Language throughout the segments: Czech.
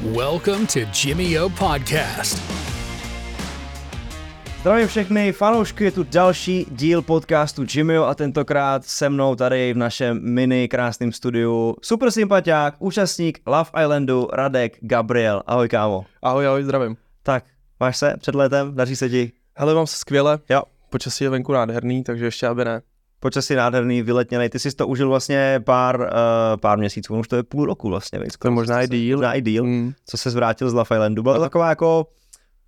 Welcome to Jimmy O Podcast. Zdravím všechny fanoušky, je tu další díl podcastu Jimmyo a tentokrát se mnou tady v našem mini krásném studiu super sympatiák, účastník Love Islandu Radek Gabriel. Ahoj kámo. Ahoj, ahoj, zdravím. Tak, máš se před letem, daří se ti? Hele, mám se skvěle. Jo. Počasí je venku nádherný, takže ještě aby ne. Počasí nádherný, vyletněný, ty jsi to užil vlastně pár, uh, pár měsíců, už to je půl roku vlastně. Víc, To možná i díl. Možná i díl, Mm. co se zvrátil z Love Islandu. Byla to taková jako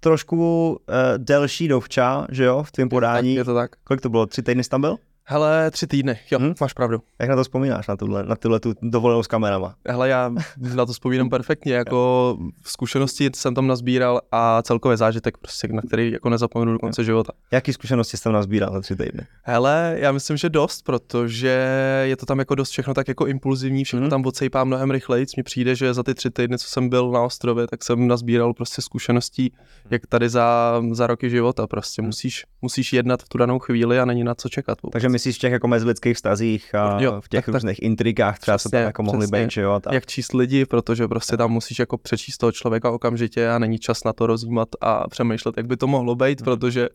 trošku uh, delší dovča, že jo, v tvém podání. Je to tak. Kolik to bylo, tři týdny jsi tam byl? Hele, tři týdny, jo, Hm? hmm? máš pravdu. Jak na to vzpomínáš, na tuhle, na tuhle tu dovolenou s kamerama? Hele, já na to vzpomínám perfektně, jako zkušenosti jsem tam nazbíral a celkově zážitek, prostě, na který jako nezapomenu do konce života. Jaký zkušenosti jsi tam nazbíral za tři týdny? Hele, já myslím, že dost, protože je to tam jako dost všechno tak jako impulzivní, všechno Mhm. mm. tam odsejpá mnohem rychleji. Mně přijde, že za ty tři týdny, co jsem byl na ostrově, tak jsem nazbíral prostě zkušeností, jak tady za, za roky života. Prostě musíš, musíš jednat v tu danou chvíli a není na co čekat. vůbec. Takže myslíš v těch jako mezilidských vztazích a Jo, v těch tak- tak- různých intrikách třeba se tam Přesně, jako mohly přesně. být, že jo? Tak. jak číst lidi, protože prostě tam musíš jako přečíst toho člověka okamžitě a není čas na to rozjímat a přemýšlet, jak by to mohlo být, Mhm. protože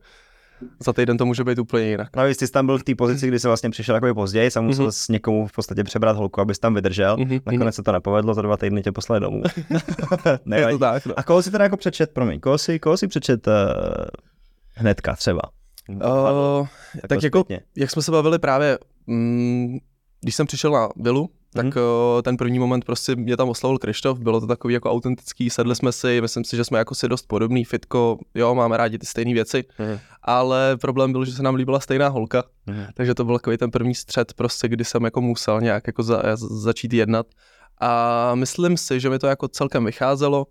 za týden to může být úplně jinak. Ty jsi tam byl v té pozici, kdy se vlastně přišel takový později, a musel Mhm. s někomu v podstatě přebrat holku, abys tam vydržel. Mhm, Nakonec se to nepovedlo, za dva týdny tě poslali domů. Nevadí. to tak, no. A koho si teda jako přečet, promiň, koho si, koho si přečet uh, hnedka třeba? Uh, tak jako, zpětně. jak jsme se bavili právě, mm, když jsem přišel na vilu, tak Mhm. mm. ten první moment prostě mě tam oslavil Krištof, bylo to takový jako autentický, sedli jsme si, myslím si, že jsme jako si dost podobný, fitko, jo, máme rádi ty stejné věci, Mhm. ale problém byl, že se nám líbila stejná holka, Mhm. takže to byl takový ten první střed prostě, kdy jsem jako musel nějak jako za, začít jednat a myslím si, že mi to jako celkem vycházelo,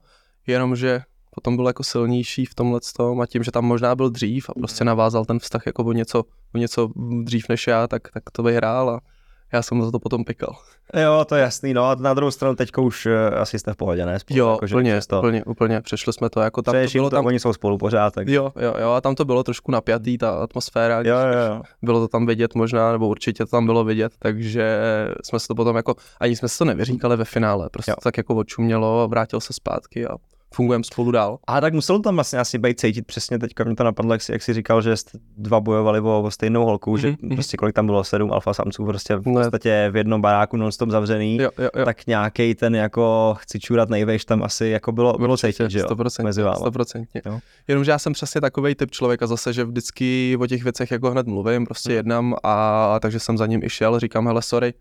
jenomže potom byl jako silnější v tomhle tom a tím, že tam možná byl dřív a prostě navázal ten vztah jako o něco, o něco dřív než já, tak, tak to vyhrál a já jsem za to potom pikal. Jo, to je jasný, no a na druhou stranu teďko už uh, asi jste v pohodě, ne? Spolu, Jo, jako, plně, to, plně, úplně, přešli jsme to jako tam, to Přeješ jim bylo to, tam, oni jsou spolu pořád, tak jo, jo, jo, a tam to bylo trošku napjatý, ta atmosféra, jo, jo, jo. bylo to tam vidět možná, nebo určitě to tam bylo vidět, takže jsme se to potom jako, ani jsme se to nevyříkali ve finále, prostě Jo. to tak jako odčumělo a vrátil se zpátky a fungujeme spolu dál. A tak muselo tam vlastně asi být cítit přesně teďka mě to napadlo, jak jsi, jak jsi říkal, že jste dva bojovali o, o stejnou holku, že Mhm, prostě kolik tam bylo, sedm alfa samců prostě v podstatě v jednom baráku non-stop zavřený, Jo, jo, jo. tak nějaký ten jako chci čůrat nejvejš tam asi jako bylo, bylo cítit, že jo, 100%, mezi váma. 100%. Jo. Jenomže já jsem přesně takový typ člověka zase, že vždycky o těch věcech jako hned mluvím, prostě Mhm. jednám a takže jsem za ním i šel, říkám, hele, sorry,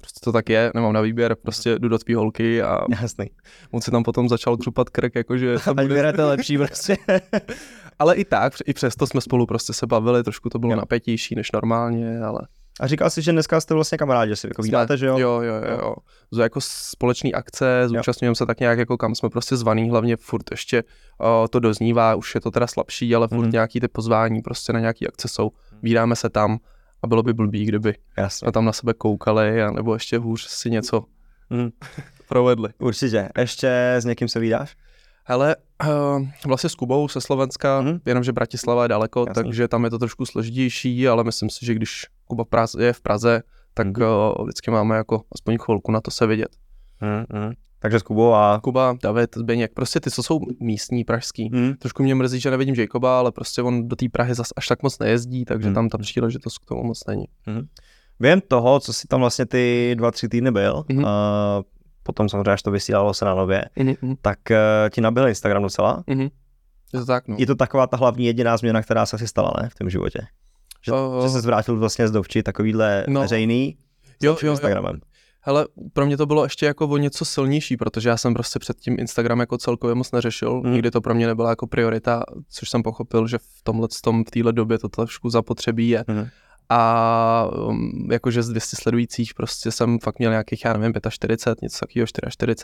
prostě to tak je, nemám na výběr, prostě jdu do tvý holky a Jasný. on si tam potom začal křupat krk, jakože to Ať bude... vyhrajete lepší prostě. Ale i tak, i přesto jsme spolu prostě se bavili, trošku to bylo Jo. napětější než normálně, ale... A říkal jsi, že dneska jste vlastně kamarádi, že si jako vídáte, že jo? Jo, jo, jo. jo. Z jako společný akce, zúčastňujeme se tak nějak jako kam jsme prostě zvaný, hlavně furt ještě o, to doznívá, už je to teda slabší, ale furt Mhm. nějaký ty pozvání prostě na nějaký akce jsou. Vídáme se tam a bylo by blbý, kdyby Jasně. jsme tam na sebe koukali, a nebo ještě hůř si něco Mhm. provedli. Určitě. Ještě s někým se vídáš? Hele, uh, vlastně s Kubou se Slovenska, Mhm. mm-hmm. jenomže Bratislava je daleko, Jasný. takže tam je to trošku složitější, ale myslím si, že když Kuba Praze, je v Praze, tak Mhm. mm-hmm. uh, vždycky máme jako aspoň chvilku na to se vidět. Mm-hmm. Takže s Kubou a... Kuba, David, Zbeněk, prostě ty, co jsou místní, pražský. Mm. Trošku mě mrzí, že nevidím Jacoba, ale prostě on do té Prahy zas až tak moc nejezdí, takže Hmm. tam ta příležitost k tomu moc není. Během toho, co jsi tam vlastně ty dva, tři týdny byl, Mhm. a potom samozřejmě, až to vysílalo se na nově, Mm-hmm. tak uh, ti nabil Instagram docela. Mm-hmm. Je to tak, no. Je to taková ta hlavní jediná změna, která se asi stala, ne, v tom životě? Že, O- že se zvrátil vlastně z dovči takovýhle no. Veřejný Jo, jo, jo. Instagramem. Hele, pro mě to bylo ještě jako o něco silnější, protože já jsem prostě předtím Instagram jako celkově moc neřešil, Mm. mm. nikdy to pro mě nebyla jako priorita, což jsem pochopil, že v tomhle tom, v téhle době to trošku zapotřebí je. Mhm. A um, jakože z 200 sledujících prostě jsem fakt měl nějakých, já nevím, 45, něco takového, 44.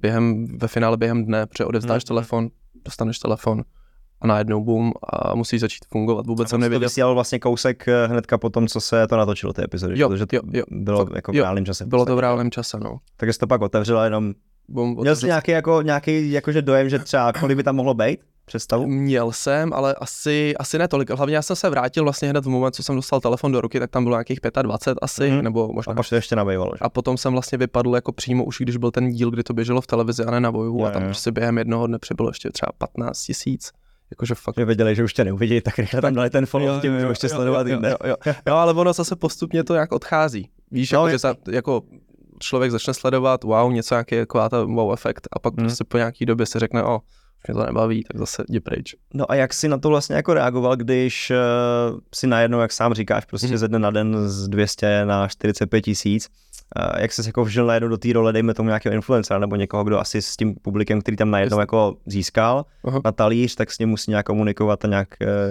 Během, ve finále během dne, protože odevzdáš Mhm. telefon, dostaneš telefon a najednou boom a musí začít fungovat. Vůbec jsem To nevěděl. vysílal vlastně kousek eh, hnedka po tom, co se to natočilo, ty epizody, Jo, protože to jo, jo. bylo Fakt, jako v reálném čase. Bylo to v reálném čase, no. Takže jsi to pak otevřel a jenom Boom, Měl jsi nějaký, jako, nějaký jakože dojem, že třeba kolik by tam mohlo být? představu? Měl jsem, ale asi, asi ne tolik. Hlavně já jsem se vrátil vlastně hned v moment, co jsem dostal telefon do ruky, tak tam bylo nějakých 25 asi, mm. nebo možná. A pak to ještě nabývalo, že? A potom jsem vlastně vypadl jako přímo už, když byl ten díl, kdy to běželo v televizi a ne na voju Jo, a tam jo. prostě během jednoho dne přibylo ještě třeba 15 tisíc. Jakože fakt. Že věděli, že už tě neuvidí, tak rychle tam dali ten follow, tím jo, ještě sledovat jo, jo, jo, jo. jo, ale ono zase postupně to jak odchází. Víš, No, jako, že za, jako člověk začne sledovat, wow, něco nějaký jako ta wow efekt a pak Hmm. prostě po nějaký době si řekne, o, už mě to nebaví, tak zase jdi pryč. No a jak jsi na to vlastně jako reagoval, když uh, si najednou, jak sám říkáš, prostě Mhm. ze dne na den z 200 na 45 tisíc, uh, jak jsi se jako vžil najednou do té role, dejme tomu nějakého influencera nebo někoho, kdo asi s tím publikem, který tam najednou jako získal Aha. na talíř, tak s ním musí nějak komunikovat a nějak,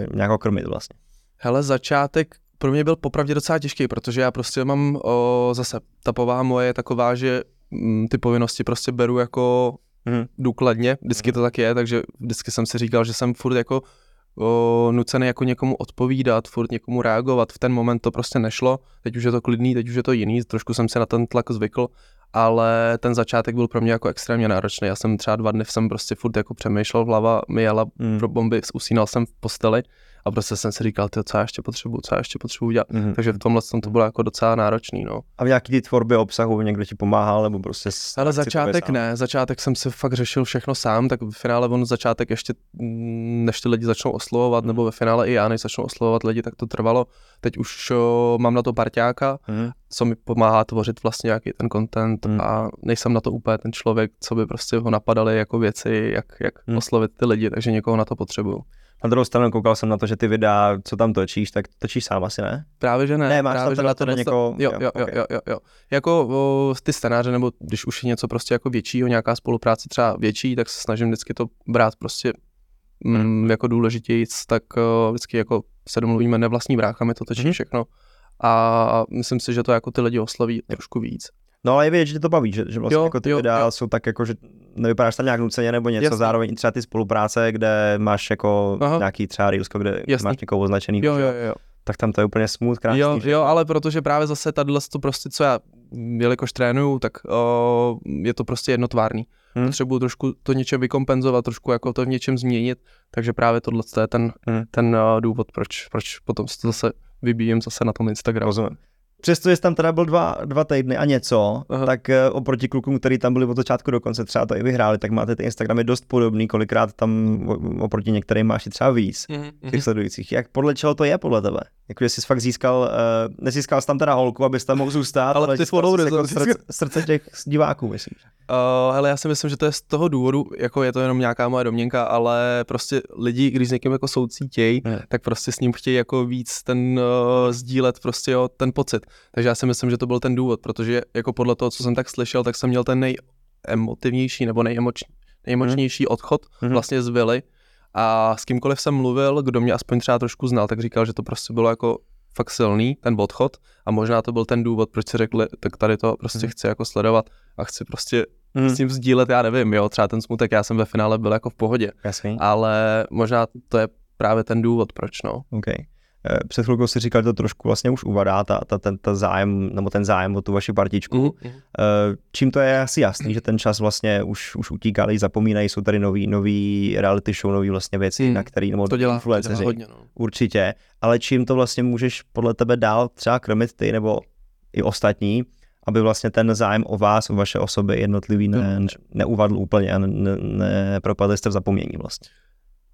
uh, nějak ho krmit vlastně. Hele, začátek pro mě byl popravdě docela těžký, protože já prostě mám o, zase, ta povaha moje je taková, že mm, ty povinnosti prostě beru jako Mhm. důkladně, vždycky to tak je, takže vždycky jsem si říkal, že jsem furt jako o, nucený jako někomu odpovídat, furt někomu reagovat, v ten moment to prostě nešlo, teď už je to klidný, teď už je to jiný, trošku jsem si na ten tlak zvykl, ale ten začátek byl pro mě jako extrémně náročný, já jsem třeba dva dny jsem prostě furt jako přemýšlel, hlava mi jela Mm. pro bomby, usínal jsem v posteli a prostě jsem si říkal, tyjo, co já ještě potřebuju, co já ještě potřebuju dělat. Mhm. Takže v tomhle tom to bylo jako docela náročný, no. A v nějaký ty tvorbě obsahu někdo ti pomáhal, nebo prostě... Ale začátek ne, začátek jsem si fakt řešil všechno sám, tak v finále on začátek ještě, mm, než ty lidi začnou oslovovat, nebo ve finále i já, než začnou oslovovat lidi, tak to trvalo. Teď už o, mám na to parťáka, Mhm. co mi pomáhá tvořit vlastně nějaký ten content Hmm. a nejsem na to úplně ten člověk, co by prostě ho napadaly jako věci, jak, jak Hmm. oslovit ty lidi, takže někoho na to potřebuju. Na druhou stranu koukal jsem na to, že ty videa, co tam točíš, tak točíš sám asi, ne? Právě, že ne. Ne, máš právě, tam že teda to tohle- někoho- Jo, jo, jo, jo, jo, jo, jo. Jako o, ty scénáře, nebo když už je něco prostě jako většího, nějaká spolupráce třeba větší, tak se snažím vždycky to brát prostě mm, jako důležitěji, tak o, vždycky jako se domluvíme nevlastní brácha, mi to točí Mhm. všechno. A myslím si, že to jako ty lidi osloví trošku víc. No ale je vidět, že tě to baví, že, že vlastně Jo, jako ty jo, videa jo. jsou tak jako, že nevypadáš tam nějak nuceně nebo něco, Jasný. zároveň třeba ty spolupráce, kde máš jako Aha. nějaký třeba reelsko, kde Jasný. máš někoho označený, Jo, jo, jo. tak tam to je úplně smooth, krásný. Jo, že? jo, ale protože právě zase tadyhle to prostě, co já, jelikož trénuju, tak o, je to prostě jednotvárný. Hmm. Potřebuju trošku to něčem vykompenzovat, trošku jako to v něčem změnit, takže právě tohle je ten, Hmm. ten uh, důvod, proč, proč potom si to zase vybíjím zase na tom Instagramu. Rozumím. Přesto, že tam teda byl dva, dva týdny a něco, Aha. Tak eh, oproti klukům, který tam byli od začátku do konce, třeba to i vyhráli, tak máte ty Instagramy dost podobný, kolikrát tam oproti některým máš i třeba víc Mm-hmm. těch sledujících. Jak podle čeho to je podle tebe? Jako, jsi fakt získal, uh, nezískal jsi tam teda holku, abys tam mohl zůstat, Ale ty získal followery jsi jako srdce, srdce těch diváků, myslím. Uh, hele, já si myslím, že to je z toho důvodu, jako je to jenom nějaká moje domněnka, ale prostě lidi, když s někým jako soucítějí, tak prostě s ním chtějí jako víc ten uh, sdílet prostě jo, ten pocit. Takže já si myslím, že to byl ten důvod, protože jako podle toho, co jsem tak slyšel, tak jsem měl ten nejemotivnější nebo nejemoč, nejemočnější odchod Mhm. vlastně z vily a s kýmkoliv jsem mluvil, kdo mě aspoň třeba trošku znal, tak říkal, že to prostě bylo jako fakt silný, ten odchod a možná to byl ten důvod, proč si řekli, tak tady to prostě Mhm. chci jako sledovat a chci prostě Hmm. s tím sdílet, já nevím, jo, třeba ten smutek, já jsem ve finále byl jako v pohodě, Jasný. ale možná to je právě ten důvod, proč no. Okay. Eh, Před chvilkou si říkal, že to trošku vlastně už uvadá, ta, ta, ten, ta zájem, nebo ten zájem o tu vaši partičku. Mm-hmm. Čím to je asi jasný, že ten čas vlastně už, už utíká, lidi zapomínají, jsou tady nový, nový reality show, nový vlastně věci, Hmm. na který, nebo To dělá, to dělá hodně, no. určitě, ale čím to vlastně můžeš podle tebe dál třeba krmit ty, nebo i ostatní, aby vlastně ten zájem o vás, o vaše osoby jednotlivý ne, neuvadl úplně a ne, ne, nepropadli jste v zapomnění vlastně.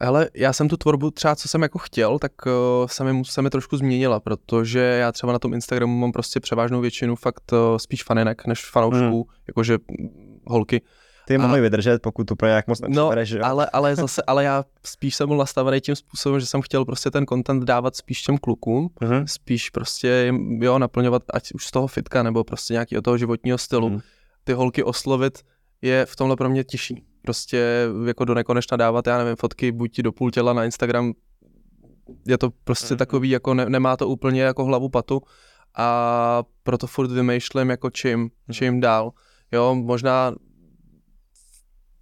Hele, já jsem tu tvorbu třeba, co jsem jako chtěl, tak uh, se, mi, se mi trošku změnila, protože já třeba na tom Instagramu mám prostě převážnou většinu fakt uh, spíš faninek než fanoušků, Hmm. jakože mm, holky. Ty je A- mohli vydržet, pokud to pro nějak moc No, že ale, ale zase, ale já spíš jsem byl nastavený tím způsobem, že jsem chtěl prostě ten content dávat spíš těm klukům, Mhm. spíš prostě jo, naplňovat ať už z toho fitka, nebo prostě nějakého toho životního stylu. Mhm. Ty holky oslovit je v tomhle pro mě těžší. Prostě jako do nekonečna dávat, já nevím, fotky buď do půl těla na Instagram, je to prostě Mhm. takový, jako ne, nemá to úplně jako hlavu patu a proto furt vymýšlím jako čím, Mhm. čím dál. Jo, možná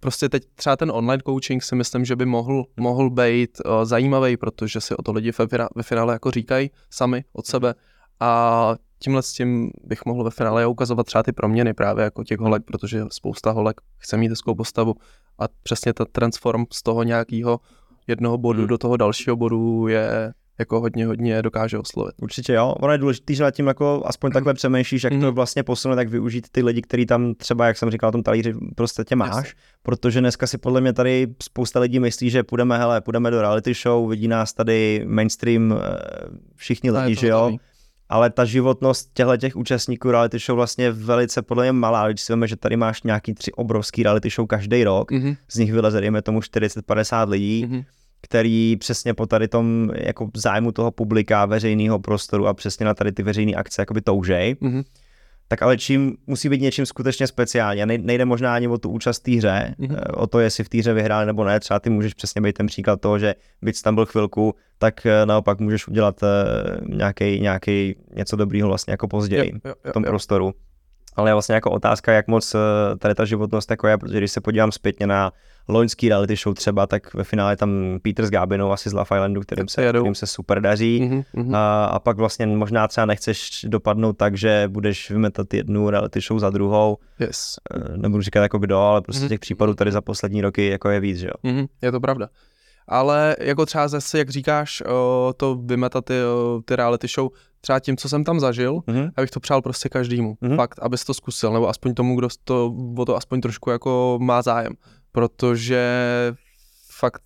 prostě teď třeba ten online coaching si myslím, že by mohl, mohl být uh, zajímavý, protože si o to lidi ve, ve finále jako říkají sami od sebe a tímhle s tím bych mohl ve finále ukazovat třeba ty proměny právě jako těch holek, protože spousta holek chce mít hezkou postavu a přesně ta transform z toho nějakého jednoho bodu Hmm. do toho dalšího bodu je jako hodně, hodně dokáže oslovit. Určitě jo, ono je důležité, že nad tím jako aspoň takhle přemýšlíš, jak to Mhm. vlastně posunout, tak využít ty lidi, který tam třeba, jak jsem říkal, na tom talíři prostě tě máš, Jasně. protože dneska si podle mě tady spousta lidí myslí, že půjdeme, hele, půjdeme do reality show, vidí nás tady mainstream eh, všichni lidi, že jo, hotový. Ale ta životnost těchto těch účastníků reality show vlastně je velice podle mě malá, když si víme, že tady máš nějaký tři obrovský reality show každý rok, Mhm, z nich vyleze, dejme tomu 40-50 lidí, mhm. který přesně po tady tom jako zájmu toho publika, veřejného prostoru a přesně na tady ty veřejné akce jakoby toužej, Mhm. Tak ale čím musí být něčím skutečně speciální. Nejde možná ani o tu účast v té hře, Mhm. eh, o to, jestli v té hře vyhráli nebo ne. Třeba ty můžeš přesně být ten příklad toho, že byť tam byl chvilku, tak eh, naopak můžeš udělat nějaký, nějaký něco dobrýho vlastně jako později Jo, jo, jo, v tom jo. prostoru. Ale je vlastně jako otázka, jak moc eh, tady ta životnost jako je, protože když se podívám zpětně na loňský reality show třeba, tak ve finále tam Peter s Gábinou asi z Love Islandu, kterým se kterým se super daří. Mhm, mhm. A, a pak vlastně možná třeba nechceš dopadnout tak, že budeš vymetat jednu reality show za druhou, Yes. Eh, nebudu říkat jako kdo, ale prostě Mhm. těch případů tady za poslední roky jako je víc, že jo. Mhm, je to pravda. Ale jako třeba zase, jak říkáš, to vymetat ty, ty reality show, třeba tím, co jsem tam zažil, Mhm. já bych to přál prostě každému. Mhm. Fakt, abys to zkusil, nebo aspoň tomu, kdo to, o to aspoň trošku jako má zájem. Protože fakt,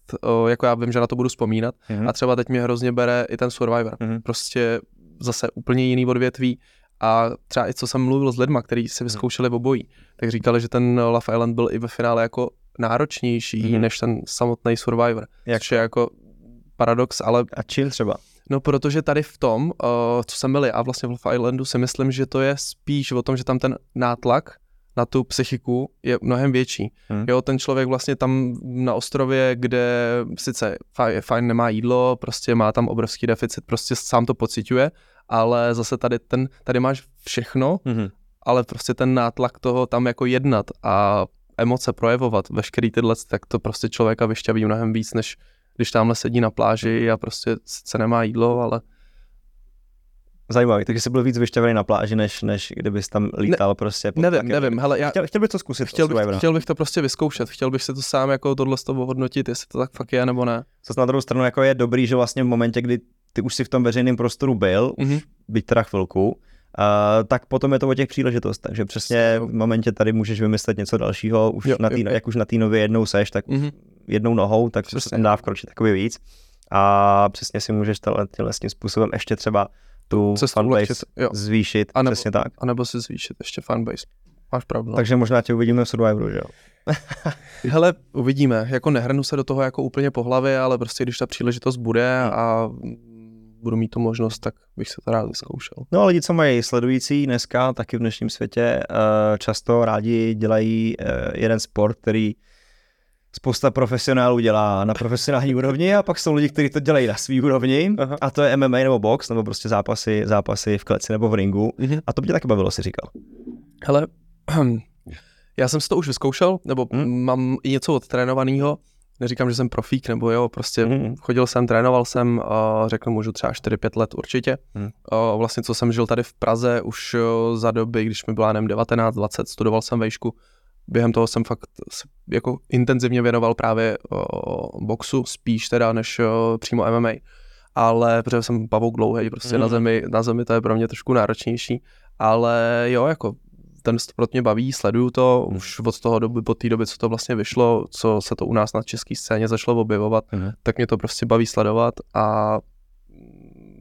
jako já vím, že na to budu vzpomínat Mhm. a třeba teď mě hrozně bere i ten Survivor. Mhm. Prostě zase úplně jiný odvětví a třeba i co jsem mluvil s lidma, kteří si vyzkoušeli v obojí, tak říkali, že ten Love Island byl i ve finále jako náročnější Mhm. než ten samotný Survivor. Jak Což je jako paradox, ale A čím třeba? no protože tady v tom, uh, co jsem byli a vlastně v Love Islandu si myslím, že to je spíš o tom, že tam ten nátlak na tu psychiku je mnohem větší. Hmm. Jo, ten člověk vlastně tam na ostrově, kde sice fajn, fajn nemá jídlo, prostě má tam obrovský deficit, prostě sám to pociťuje, ale zase tady ten, tady máš všechno, Mhm. ale prostě ten nátlak toho tam jako jednat a emoce projevovat, veškerý tyhle, tak to prostě člověka vyšťaví mnohem víc, než když tamhle sedí na pláži a prostě sice nemá jídlo, ale Zajímavý, takže jsi byl víc vyšťavený na pláži, než, než kdybys tam lítal ne, prostě. pod nevím, tlakem. nevím, hele, já Chtěl, chtěl bych to zkusit. chtěl to bych, Survivora. chtěl bych to prostě vyzkoušet, chtěl bych si to sám jako tohle z toho hodnotit, jestli to tak fakt je nebo ne. Co na druhou stranu jako je dobrý, že vlastně v momentě, kdy ty už si v tom veřejném prostoru byl, Mhm. už byť teda chvilku, uh, tak potom je to o těch příležitostech, takže přesně v momentě tady můžeš vymyslet něco dalšího, už Jo, na tý, jo. jak už na té nově jednou seš, tak Mhm. jednou nohou, tak se Přesně. tam dá vkročit takový víc. A přesně si můžeš tímhle tím způsobem ještě třeba tu Cestu fanbase zvýšit, A nebo- přesně tak. A nebo si zvýšit ještě fanbase. Máš pravdu. No. Takže možná tě uvidíme v Survivoru, že jo? Hele, uvidíme. Jako nehrnu se do toho jako úplně po hlavě, ale prostě když ta příležitost bude Hmm. a budu mít tu možnost, tak bych se to rád vyzkoušel. No a lidi, co mají sledující dneska, taky v dnešním světě, eh, často rádi dělají eh, jeden sport, který spousta profesionálů dělá na profesionální úrovni a pak jsou lidi, kteří to dělají na svý úrovni Aha. a to je MMA nebo box, nebo prostě zápasy, zápasy v kleci nebo v ringu. Mhm. A to by tě taky bavilo, si říkal. Hele, já jsem si to už vyzkoušel, nebo Hmm. mám něco odtrénovaného. Neříkám, že jsem profík, nebo jo, prostě hmm. chodil jsem, trénoval jsem, a řeknu, můžu třeba 4-5 let určitě. Hmm. A vlastně, co jsem žil tady v Praze už o, za doby, když mi byla, nevím, 19-20, studoval jsem vejšku. Během toho jsem fakt jako intenzivně věnoval právě o, boxu, spíš teda, než o, přímo MMA. Ale protože jsem pavouk dlouhý, prostě Mhm. na, zemi, na zemi to je pro mě trošku náročnější. Ale jo, jako ten sport mě baví, sleduju to Mhm. už od toho doby, po té době, co to vlastně vyšlo, co se to u nás na české scéně začalo objevovat, Mhm. tak mě to prostě baví sledovat a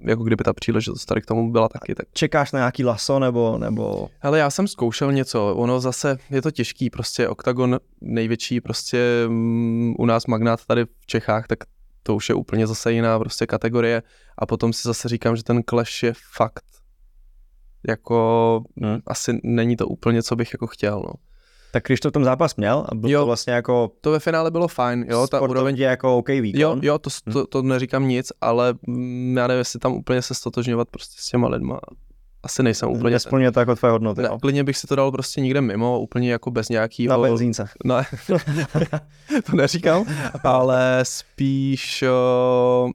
jako kdyby ta příležitost tady k tomu byla taky, tak Čekáš na nějaký laso nebo, nebo Hele, já jsem zkoušel něco, ono zase je to těžký, prostě OKTAGON největší, prostě mm, u nás magnát tady v Čechách, tak to už je úplně zase jiná prostě kategorie a potom si zase říkám, že ten clash je fakt jako Hmm. asi není to úplně, co bych jako chtěl, no. tak když to v tom zápas měl a byl Jo. to vlastně jako To ve finále bylo fajn, jo, ta úroveň, jako OK výkon. jo, jo, to, to, to neříkám nic, ale mm, já nevím, jestli tam úplně se stotožňovat prostě s těma lidma, asi nejsem úplně, Nesplňuje to jako tvoje hodnoty. ne, jo. klidně bych si to dal prostě někde mimo, úplně jako bez nějakýho... Na benzínce. Ne, to neříkám, ale spíš, mm,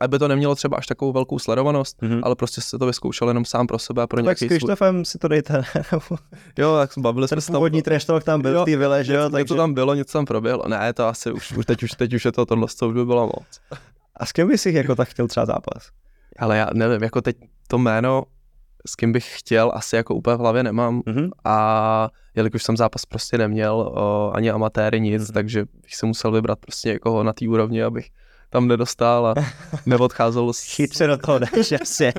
aby to nemělo třeba až takovou velkou sledovanost, Mhm. ale prostě se to vyzkoušel jenom sám pro sebe a pro Tak s nějaký svůj... Krištofem si to dejte. Jo, tak bavili Ten jsme se tam. původní trash talk tam byl Jo, v té vile, že jo? Takže... tam bylo, něco tam proběhlo. Ne, to asi už, už teď, už, teď už je to tohle, to už by bylo moc. A s kým bys jich jako tak chtěl třeba zápas? Ale já nevím, jako teď to jméno, s kým bych chtěl, asi jako úplně v hlavě nemám. Mhm. A jelikož jsem zápas prostě neměl, o, ani amatéry, nic, Mhm. takže bych se musel vybrat prostě někoho na té úrovni, abych tam nedostal a neodcházel s... Chytře do toho jdeš, jasně.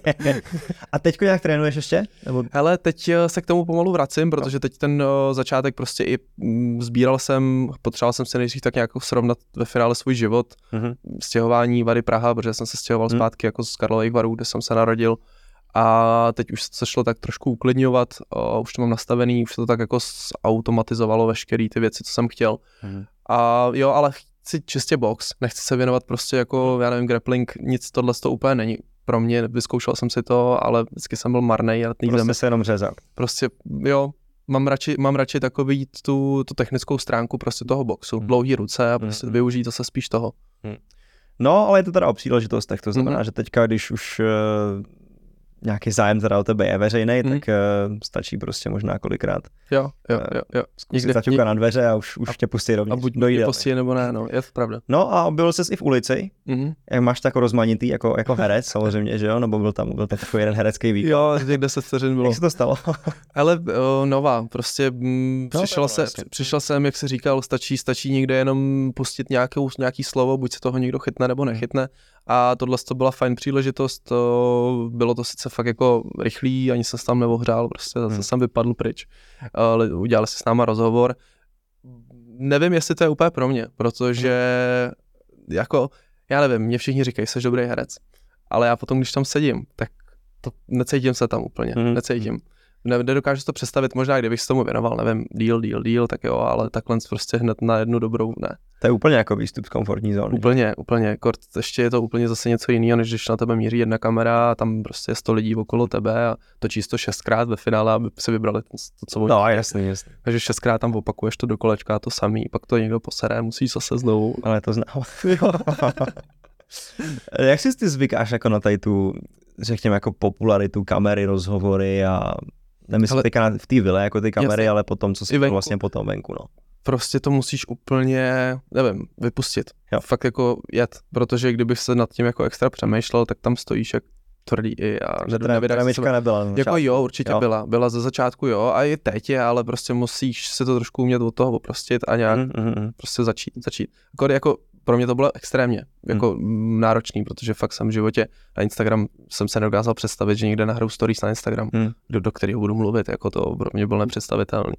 A teďko nějak trénuješ ještě? Nebo... Hele, teď eh, se k tomu pomalu vracím, protože teď ten o, začátek prostě i mm, sbíral jsem, potřeboval jsem se nejdřív tak nějak srovnat ve finále svůj život, Mhm. stěhování Vary Praha, protože jsem se stěhoval Hmm. zpátky jako z Karlových Varů, kde jsem se narodil. A teď už se šlo tak trošku uklidňovat, už to mám nastavený, už se to tak jako automatizovalo veškeré ty věci, co jsem chtěl. Mhm. A jo, ale chci čistě box, nechci se věnovat prostě jako, já nevím, grappling, nic tohle to úplně není. Pro mě, vyzkoušel jsem si to, ale vždycky jsem byl marnej a Prostě mi se jenom řezat. prostě, jo, mám radši, mám radši takový tu, tu technickou stránku prostě toho boxu, Hmm. dlouhý ruce a prostě Hmm. využít zase spíš toho. No, ale je to teda o příležitostech, to znamená, Mhm. že teďka, když už uh, nějaký zájem teda o tebe je veřejný, Mhm. tak uh, stačí prostě možná kolikrát Jo, jo, Eh, jo, jo. zkusit zaťukat na dveře a už, už a- tě pustí A dovnitř, buď do je jídelny. postí nebo ne, no, je to pravda. No a byl jsi i v ulici, Mhm. jak máš tak rozmanitý jako, jako herec samozřejmě, že jo, nebo byl tam, byl tam takový jeden herecký výkon. Jo, těch 10 vteřin bylo. Jak se to stalo? Ale o, nová, prostě mm, No, přišel, se, vlastně. přišel jsem, jak se říkal, stačí, stačí někde jenom pustit nějakou, nějaký slovo, buď se toho někdo chytne nebo nechytne. A tohle to byla fajn příležitost, to, bylo to sice fakt jako rychlý, ani se tam neohřál, prostě zase Hmm. jsem vypadl pryč. Ale udělali si s náma rozhovor. Nevím, jestli to je úplně pro mě, protože jako, já nevím, mě všichni říkají, jsi dobrý herec, ale já potom, když tam sedím, tak to necítím se tam úplně, Mhm. necítím. Ne, nedokážu si to představit, možná kdybych se tomu věnoval, nevím, deal, deal, deal, tak jo, ale takhle prostě hned na jednu dobrou, ne. To je úplně jako výstup z komfortní zóny. Úplně, úplně, kort, ještě je to úplně zase něco jiného, než když na tebe míří jedna kamera a tam prostě je 100 lidí okolo tebe a točíš to šestkrát ve finále, aby si vybrali to, co oni. No, jasný, jasný. Takže šestkrát tam opakuješ to do kolečka to samý, pak to někdo posere, musíš zase znovu. Ale to znám. Jak si ty zvykáš jako na tady tu, řekněme, jako popularitu, kamery, rozhovory a nemyslím Hele- teďka v té vile jako ty kamery, Jasně. ale potom, co si venku. vlastně potom venku, no. Prostě to musíš úplně, nevím, vypustit. Jo. Fakt jako jet, protože kdybych se nad tím jako extra přemýšlel, tak tam stojíš jak tvrdý i a nedo- Teda, nevydáš teda se myčka sebe. nebyla. na Jako jo, určitě Jo. byla. Byla ze začátku jo a i teď je, ale prostě musíš si to trošku umět od toho oprostit a nějak Mhm, mhm, mhm. prostě začít, začít. Jako, jako pro mě to bylo extrémně jako Hmm. mm. náročný, protože fakt jsem v životě na Instagram jsem se nedokázal představit, že někde nahraju stories na Instagram, Hmm. do, do kterého budu mluvit, jako to pro mě bylo nepředstavitelný.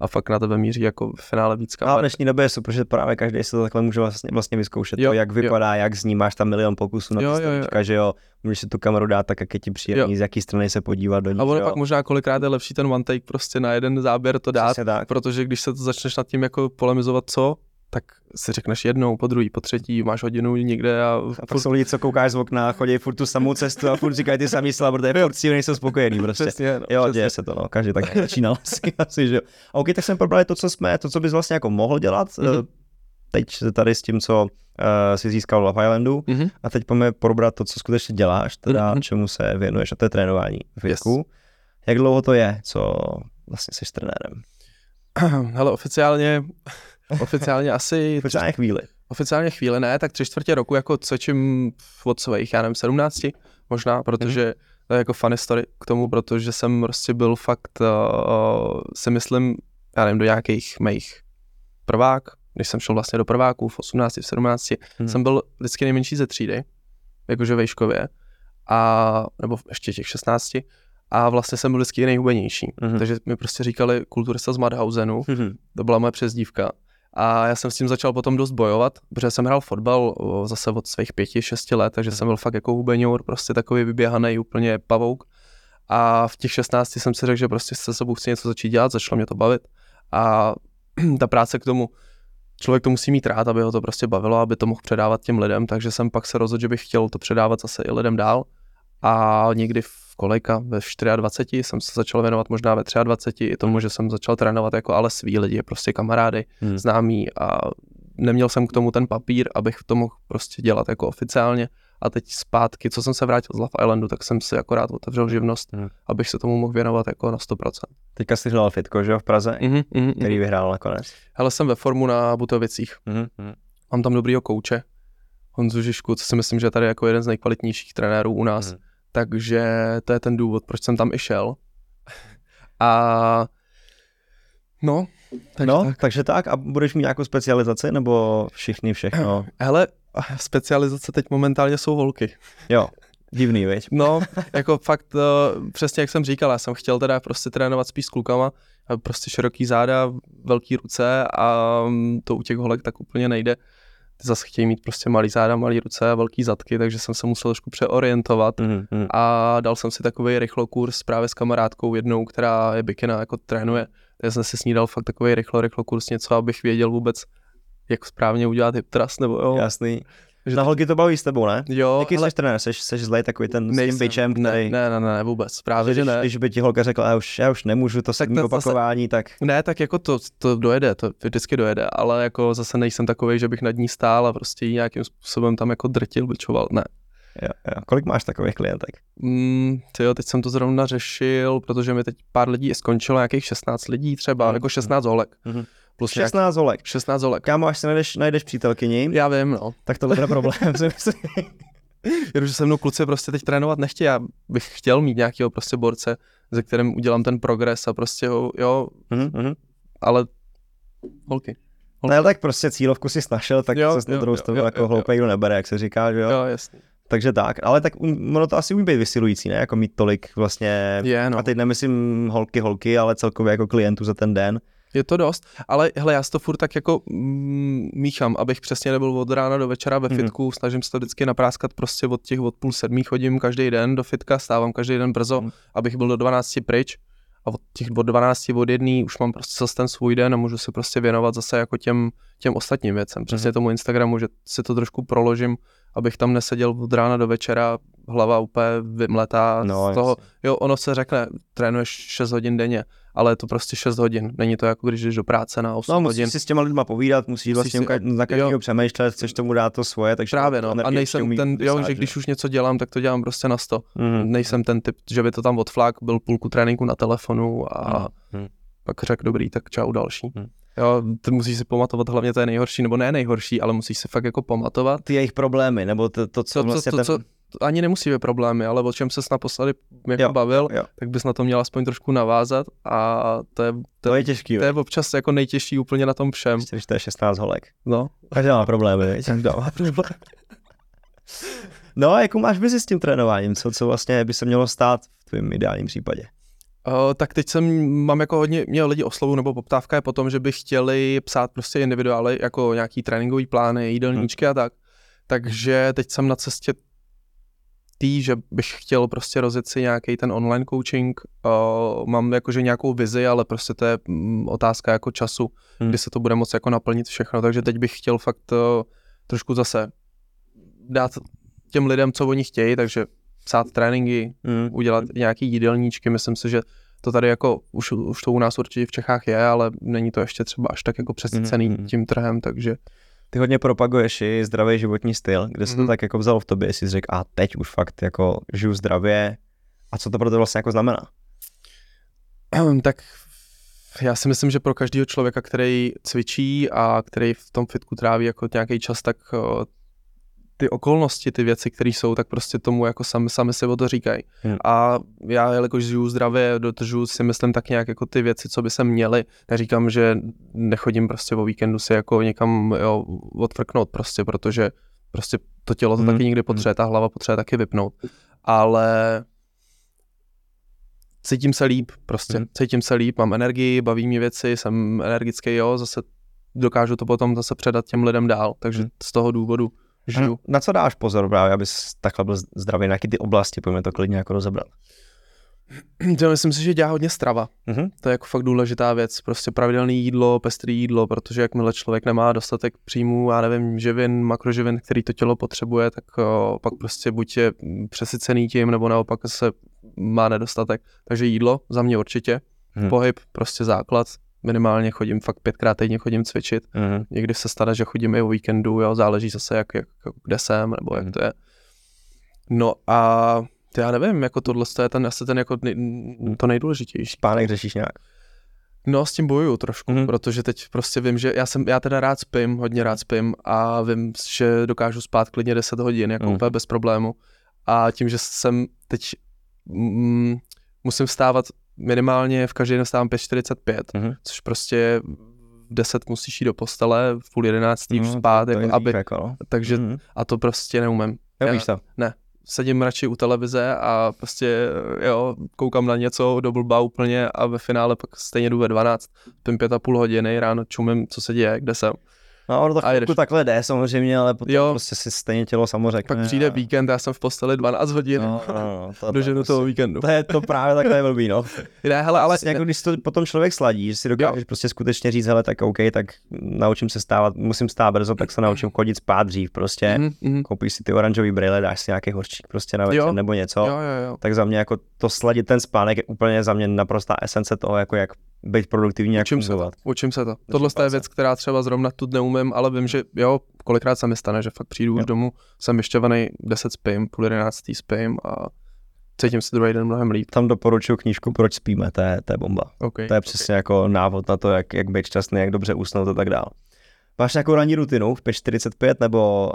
A fakt na tebe míří jako v finále víc No a v kamer. dnešní době je super, že právě každý si to takhle může vlastně, vlastně vyzkoušet. Jo, to, jak jo. vypadá, jak zní, máš tam milion pokusů na Jo, jo, jo. že jo, můžeš si tu kameru dát tak, jak je ti příjemný, z jaký strany se podívat do ní, A ono jo. pak možná kolikrát je lepší ten one take prostě na jeden záběr to dát, tak. protože když se to začneš nad tím jako polemizovat co, tak si řekneš jednou, po druhý, po třetí, máš hodinu někde a, A pak jsou lidi, co koukáš z okna, chodí furt tu samou cestu a furt říkají ty samý slova, protože furt si nejsou spokojení prostě. Přesně, no, Jo, přesně. děje se to, no, každý tak začínal asi, asi, že jo. A OK, tak jsme probrali to, co jsme, to, co bys vlastně jako mohl dělat, Mhm. mm-hmm. teď tady s tím, co uh, si získal v Love Islandu Mhm. a teď pojďme probrat to, co skutečně děláš, teda Mhm. čemu se věnuješ, a to je trénování v Yes. věku. Jak dlouho to je, co vlastně jsi trenérem? Hele, oficiálně, oficiálně asi Počítá chvíli. Oficiálně chvíli ne, tak tři čtvrtě roku jako cvičím od svých, já nevím, 17 možná, protože to je jako funny story k tomu, protože jsem prostě byl fakt, uh, si myslím, já nevím, do nějakých mých prvák, když jsem šel vlastně do prváků v 18, v 17, Hmm. jsem byl vždycky nejmenší ze třídy, jakože vejškově, a, nebo ještě těch 16, a vlastně jsem byl vždycky nejhubenější. Mhm. Mm-hmm. Takže mi prostě říkali kulturista z Madhausenu, Mhm. to byla moje přezdívka. A já jsem s tím začal potom dost bojovat, protože jsem hrál fotbal zase od svých pěti, šesti let, takže jsem byl fakt jako hubeňour, prostě takový vyběhaný úplně pavouk. A v těch 16 jsem si řekl, že prostě se sebou chci něco začít dělat, začalo mě to bavit. A ta práce k tomu, člověk to musí mít rád, aby ho to prostě bavilo, aby to mohl předávat těm lidem, takže jsem pak se rozhodl, že bych chtěl to předávat zase i lidem dál. A někdy v kolejka ve 24 jsem se začal věnovat možná ve 23 i tomu, že jsem začal trénovat jako ale svý lidi, prostě kamarády, Hmm. známí a neměl jsem k tomu ten papír, abych to mohl prostě dělat jako oficiálně. A teď zpátky, co jsem se vrátil z Love Islandu, tak jsem si akorát otevřel živnost, Mhm. abych se tomu mohl věnovat jako na 100%. Teďka jsi dělal fitko, že jo, v Praze, Mhm, mhm, který mhm. vyhrál nakonec. Hele, jsem ve formu na Butovicích. Mhm, mhm. Mám tam dobrýho kouče, Honzu Žižku, co si myslím, že tady je jako jeden z nejkvalitnějších trenérů u nás. Mhm. Takže to je ten důvod, proč jsem tam i šel. A no, takže no, tak. takže tak. A budeš mít nějakou specializaci, nebo všichni všechno? Hele, specializace teď momentálně jsou holky. Jo, divný, viď? No, jako fakt, uh, přesně jak jsem říkal, já jsem chtěl teda prostě trénovat spíš s klukama, prostě široký záda, velký ruce a mm, to u těch holek tak úplně nejde. Ty zase chtějí mít prostě malý záda, malý ruce a velký zadky, takže jsem se musel trošku přeorientovat Mhm, mhm. a dal jsem si takový rychlo kurz právě s kamarádkou jednou, která je bikina, jako trénuje. Já jsem si s ní dal fakt takový rychlo, rychlo kurz něco, abych věděl vůbec, jak správně udělat hip thrust, nebo jo. Jasný. Že Na holky to baví s tebou, ne? Jo, Jaký ale jsi trenér? Jsi, jsi zlej takový ten s tím bičem, ne, který... ne, ne, ne, vůbec, právě, že když, ne. když by ti holka řekla, já už, já už nemůžu, to Tak to zase- opakování, tak Ne, tak jako to, to dojede, to vždycky dojede, ale jako zase nejsem takový, že bych nad ní stál a prostě ji nějakým způsobem tam jako drtil, bičoval, ne. jo, jo. Kolik máš takových klientek? Mm, jo, teď jsem to zrovna řešil, protože mi teď pár lidí skončilo, nějakých 16 lidí třeba, Mhm. jako 16 holek. Mhm. Plus 16, 16 holek. 16 holek. Kámo, až si najdeš, najdeš přítelkyni, Já vím, no. tak to bude problém, si myslím. Jenomže se mnou kluci prostě teď trénovat nechtějí, já bych chtěl mít nějakého prostě borce, ze kterým udělám ten progres a prostě ho, jo, Mhm, mhm. ale holky. Ne, tak prostě cílovku si snašel, tak Jo, se na jo, druhou stranu jako hloupej kdo nebere, jak se říká, že jo? Jo, jasně. Takže tak, ale tak um, ono to asi umí být vysilující, ne? Jako mít tolik vlastně, Je, no. a teď nemyslím holky, holky, ale celkově jako klientů za ten den. Je to dost, ale hele, já si to furt tak jako mm, míchám, abych přesně nebyl od rána do večera ve Mhm. fitku, snažím se to vždycky napráskat prostě od těch od půl sedmí chodím každý den do fitka, stávám každý den brzo, Mhm. abych byl do 12 pryč a od těch od 12 od jedný už mám prostě zase ten svůj den a můžu se prostě věnovat zase jako těm, těm ostatním věcem, přesně Mhm. tomu Instagramu, že si to trošku proložím, abych tam neseděl od rána do večera, hlava úplně vymletá No, z toho, jasně. jo, ono se řekne, trénuješ 6 hodin denně, ale je to prostě 6 hodin. Není to jako když jdeš do práce na 8 No, hodin. musíš si s těma lidma povídat, musíš, Musíš vlastně si- na každého jo. přemýšlet, chceš tomu dát to svoje, takže Právě to no. A nejsem ten, jo, že když už něco dělám, tak to dělám prostě na 100. Mhm. Nejsem ten typ, že by to tam odflák, byl půlku tréninku na telefonu a Mhm. pak řekl dobrý, tak čau další. Mhm. Jo, ty musíš si pamatovat hlavně to je nejhorší, nebo ne nejhorší, ale musíš si fakt jako pamatovat. Ty jejich problémy, nebo to, to co co, vlastně to, ten... co, to ani nemusí být problémy, ale o čem se naposledy jako Jo, bavil, jo. tak bys na to měl aspoň trošku navázat a to je, to, To je těžký, to je občas jako nejtěžší úplně na tom všem. Když to je 16 holek. No. Každá má problémy, viď? No a jakou máš vizi s tím trénováním? Co, co vlastně by se mělo stát v tvém ideálním případě? Uh, tak teď jsem, mám jako hodně, mě lidi oslovu nebo poptávka je po tom, že by chtěli psát prostě individuály, jako nějaký tréninkový plány, jídelníčky a tak. Takže teď jsem na cestě tý, že bych chtěl prostě rozjet si nějaký ten online coaching. Uh, mám jakože nějakou vizi, ale prostě to je mm, otázka jako času, Hmm. hmm. kdy se to bude moct jako naplnit všechno. Takže teď bych chtěl fakt uh, trošku zase dát těm lidem, co oni chtějí, takže psát tréninky, Mm. udělat nějaký jídelníčky. Myslím si, že to tady jako už, už to u nás určitě v Čechách je, ale není to ještě třeba až tak jako přesycený Mhm. tím trhem, takže Ty hodně propaguješ i zdravý životní styl, kde se to Mhm. tak jako vzalo v tobě, jestli jsi řekl, a teď už fakt jako žiju zdravě. A co to pro to vlastně jako znamená? tak já si myslím, že pro každého člověka, který cvičí a který v tom fitku tráví jako nějaký čas, tak o, ty okolnosti, ty věci, které jsou, tak prostě tomu jako sami, sami si o to říkají. Hmm. A já, jelikož žiju zdravě, dodržu si myslím tak nějak jako ty věci, co by se měly. Neříkám, že nechodím prostě o víkendu si jako někam jo, odfrknout prostě, protože prostě to tělo to Hmm. taky někdy potřebuje, ta hlava potřebuje taky vypnout. Ale cítím se líp, prostě Mhm. cítím se líp, mám energii, baví mě věci, jsem energický, jo, zase dokážu to potom zase předat těm lidem dál, takže Mhm. z toho důvodu žiju. Na co dáš pozor právě, abys takhle byl zdravý? Na jaký ty oblasti, pojďme to klidně jako rozebrat. Já myslím si, že dělá hodně strava. Mhm. To je jako fakt důležitá věc. Prostě pravidelné jídlo, pestré jídlo, protože jakmile člověk nemá dostatek příjmů, já nevím, živin, makroživin, který to tělo potřebuje, tak o, pak prostě buď je přesycený tím, nebo naopak se má nedostatek. Takže jídlo za mě určitě. Hmm. Pohyb, prostě základ. Minimálně chodím fakt pětkrát týdně chodím cvičit. Mhm. Někdy se stane, že chodím i o víkendu, jo, záleží zase, jak, jak, jak kde jsem, nebo Mhm. jak to je. No a to já nevím, jako tohle to je ten, asi ten jako nej, to nejdůležitější. Spánek řešíš nějak. No s tím bojuju trošku, Mhm. mm-hmm. protože teď prostě vím, že já jsem, já teda rád spím, hodně rád spím a vím, že dokážu spát klidně 10 hodin, jako Mhm. úplně bez problému. A tím, že jsem teď mm, musím vstávat minimálně v každý den vstávám 5.45, Mhm. což prostě v 10 musíš jít do postele, v půl jedenáctý už No, spát, jako, aby, jako, no. takže Mhm. a to prostě neumím. Neumíš to? Sedím radši u televize a prostě jo, koukám na něco do blba úplně a ve finále pak stejně jdu ve 12, spím pět a půl hodiny, ráno čumím, co se děje, kde jsem. No, ono to chvilku takhle jde samozřejmě, ale potom Jo. prostě si stejně tělo samo řekne. Pak přijde a- víkend, já jsem v posteli 12 hodin, No, no, no, to, doženu prostě- toho víkendu. To je to právě takhle blbý, no. Ne, hele, ale Ale jako když to potom člověk sladí, že si dokážeš prostě skutečně říct, hele, tak OK, tak naučím se stávat, musím stát brzo, tak se naučím chodit spát dřív prostě. Mhm, mhm. Koupíš si ty oranžové brýle, dáš si nějaký horčík prostě na večer Jo. nebo něco. Jo, jo, jo. Tak za mě jako to sladit ten spánek je úplně za mě naprostá esence toho, jako jak být produktivní, jak Učím se to, fungovat. učím se to. Tohle je věc, která třeba zrovna tu neumím, ale vím, že jo, kolikrát se mi stane, že fakt přijdu Jo. už domů, jsem vyšťavený, 10 spím, půl jedenáctý spím a cítím se druhý den mnohem líp. Tam doporučuji knížku Proč spíme, to je, to je bomba. Okay. To je přesně jako návod na to, jak, jak být šťastný, jak dobře usnout a tak dál. Máš nějakou ranní rutinu v 5.45 nebo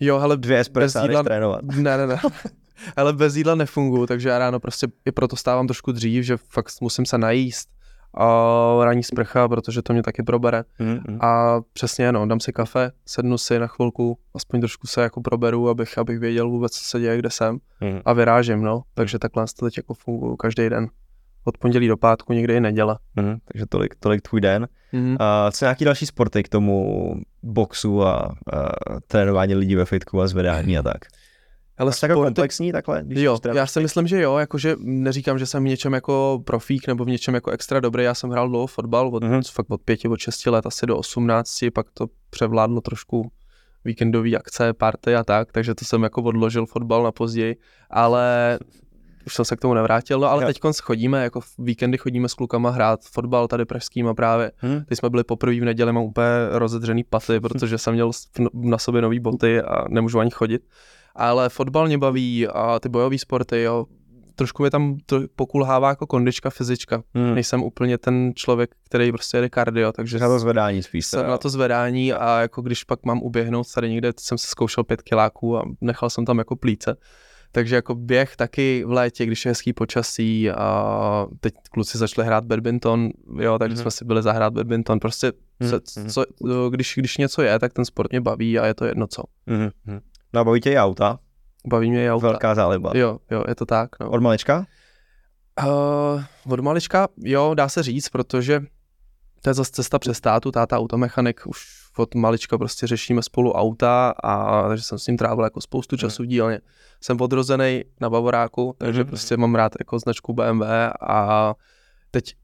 Jo, hele, dvě espresso, jídla- jdeš trénovat? Ne, ne, ne. Ale bez jídla nefunguji, takže já ráno prostě i proto stávám trošku dřív, že fakt musím se najíst. A ranní sprcha, protože to mě taky probere. Mm, A přesně, no, dám si kafe, sednu si na chvilku, aspoň trošku se jako proberu, abych, abych věděl vůbec, co se děje, kde jsem. mm. A vyrážím, no. Takže takhle to teď jako funguju každý den. Od pondělí do pátku, někdy i neděle. Mm, takže tolik, tolik tvůj den. Mhm. A co nějaký další sporty k tomu boxu a, a trénování lidí ve fitku a zvedání a tak? Ale Máš jako komplexní takhle? Když Jo, já si myslím, že jo, jakože neříkám, že jsem v něčem jako profík nebo v něčem jako extra dobrý, já jsem hrál dlouho fotbal, od, Mhm. fakt od pěti, od šesti let asi do osmnácti, pak to převládlo trošku víkendový akce, party a tak, takže to jsem jako odložil fotbal na později, ale už jsem se k tomu nevrátil, no ale teď chodíme, jako v víkendy chodíme s klukama hrát fotbal tady pražskýma právě, Hm? Teď jsme byli poprvé v neděli, mám úplně rozedřený paty, protože jsem měl na sobě nové boty a nemůžu ani chodit. Ale fotbal mě baví a ty bojové sporty, jo. Trošku mi tam to pokulhává jako kondička, fyzička. Hm. Nejsem úplně ten člověk, který prostě jede kardio, takže Na to zvedání spíš. jsem na to zvedání a jako když pak mám uběhnout tady někde, jsem se zkoušel pět kiláků a nechal jsem tam jako plíce. Takže jako běh taky v létě, když je hezký počasí a teď kluci začali hrát badminton, jo, takže Mhm. jsme si byli zahrát badminton, prostě se, Mhm. co, když, když něco je, tak ten sport mě baví a je to jedno co. Mhm, mhm. No baví tě i auta? Baví mě i auta. Velká záliba. Jo, jo, je to tak, no. Od malička? Uh, od malička, jo, dá se říct, protože to je zase cesta přes tátu, táta automechanik, už od malička prostě řešíme spolu auta a takže jsem s ním trávil jako spoustu času v dílně. Jsem odrozený na Bavoráku, takže Mhm. prostě mám rád jako značku BMW a teď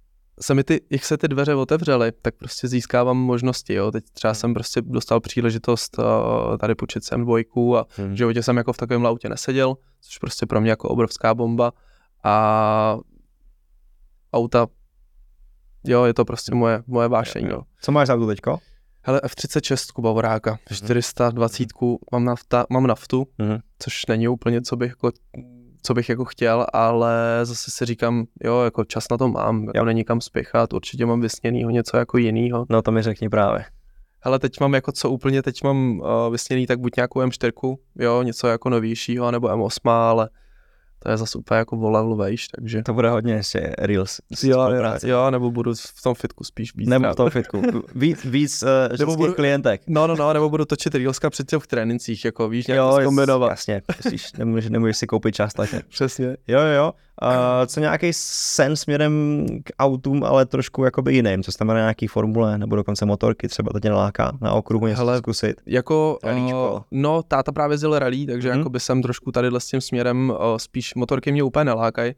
se mi ty, jak se ty dveře otevřely, tak prostě získávám možnosti, jo. Teď třeba jsem prostě dostal příležitost uh, tady počít sem dvojku a Mhm. v životě jsem jako v takovém autě neseděl, což prostě pro mě jako obrovská bomba a auta, jo, je to prostě moje, moje vášení, no. Co máš za auto teďko? Hele, F36 Bavoráka, 420 mám, nafta, mám naftu, Mhm. což není úplně, co bych jako co bych jako chtěl, ale zase si říkám, jo, jako čas na to mám, jako Jo. není kam spěchat, určitě mám vysněnýho něco jako jinýho. No to mi řekni právě. Hele, teď mám jako co úplně, teď mám uh, vysněný tak buď nějakou M4, jo, něco jako novějšího, nebo M8, ale to je zase úplně jako o vejš, takže... To bude hodně ještě reels. Jo, jo, nebo budu v tom fitku spíš víc. Nebo v tom fitku. Víc, víc uh, ženských budu- klientek. No, no, no, nebo budu točit reelska před těch trénincích, jako víš, nějak Jo, zkombinovat. jasně, musíš, nemůžeš, nemůžeš si koupit část letně. Přesně. Jo, jo, jo. Uh, co nějaký sen směrem k autům, ale trošku jakoby jiným, co znamená nějaký formule, nebo dokonce motorky, třeba to tě naláká na okruhu něco Hele, zkusit. Jako, uh, no, táta právě jezdil rally, takže Mhm. hmm. jako by jsem trošku tady s tím směrem, uh, spíš motorky mě úplně nelákají.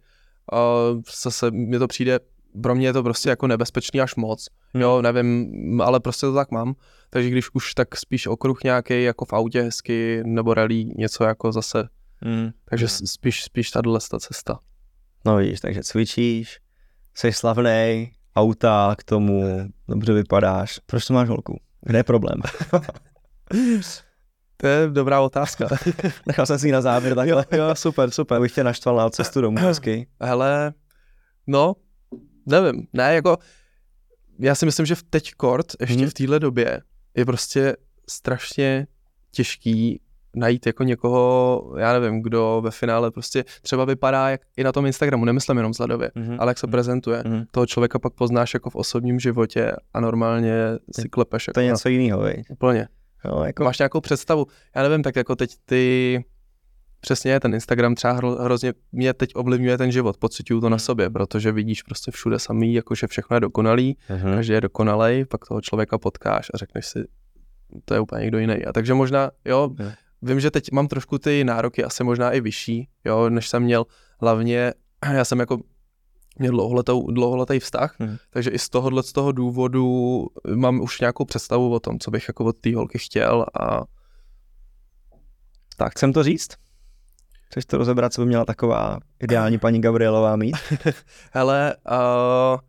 Uh, zase mi to přijde, pro mě je to prostě jako nebezpečný až moc. Hmm. Jo, nevím, ale prostě to tak mám. Takže když už, tak spíš okruh nějaký jako v autě hezky, nebo rally, něco jako zase. Mm. Takže Mm. spíš, spíš tahle ta cesta. No vidíš, takže cvičíš, jsi slavnej, auta, k tomu dobře vypadáš. Proč to máš holku? Kde je problém? To je dobrá otázka. Nechal jsem si ji na závěr takhle. jo, super, super. Abych tě naštval na cestu domů hezky. Hele, no, nevím, ne, jako, já si myslím, že v teď kort, ještě Mhm. v téhle době, je prostě strašně těžký najít jako někoho, já nevím, kdo ve finále prostě třeba vypadá jak i na tom Instagramu, nemyslím jenom vzhledově, Mhm. ale jak se prezentuje. Mhm. Toho člověka pak poznáš jako v osobním životě a normálně si klepeš jako To je něco jiného, viď? úplně. Jo, jako, Máš nějakou představu, já nevím, tak jako teď ty, přesně ten Instagram třeba hro, hrozně, mě teď ovlivňuje ten život, pocituju to na sobě, protože vidíš prostě všude samý, jako že všechno je dokonalý, Mhm. každý je dokonalej, pak toho člověka potkáš a řekneš si, to je úplně někdo jiný. A takže možná, jo, Jo. Vím, že teď mám trošku ty nároky asi možná i vyšší, jo, než jsem měl, hlavně, já jsem jako měl dlouholetou, dlouholetý vztah, Mhm. takže i z tohohle z toho důvodu mám už nějakou představu o tom, co bych jako od té holky chtěl a tak chcem to říct? Chceš to rozebrat, co by měla taková ideální paní Gabrielová mít? hele, uh,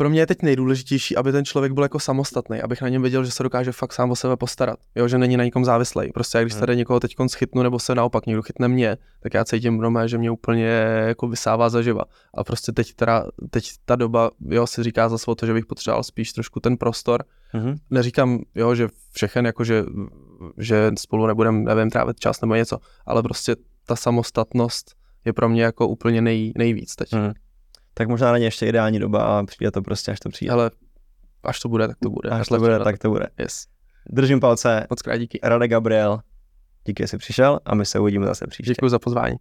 pro mě je teď nejdůležitější, aby ten člověk byl jako samostatný, abych na něm věděl, že se dokáže fakt sám o sebe postarat, jo, že není na nikom závislý. Prostě jak když Hmm. tady někoho teď schytnu, nebo se naopak někdo chytne mě, tak já cítím normálně, že mě úplně jako vysává zaživa. A prostě teď, teda, teď ta doba, jo, si říká za to, že bych potřeboval spíš trošku ten prostor. Mhm. Neříkám, jo, že všechen, jako že, že spolu nebudeme, nevím, trávit čas nebo něco, ale prostě ta samostatnost je pro mě jako úplně nej, nejvíc teď. Mhm. Tak možná není ještě ideální doba a přijde to prostě, až to přijde. Ale až to bude, tak to bude. Až to Takhle bude, tak to bude. Yes. Držím palce. Moc krát díky. Rade Gabriel, díky, že jsi přišel a my se uvidíme zase příště. Děkuji za pozvání.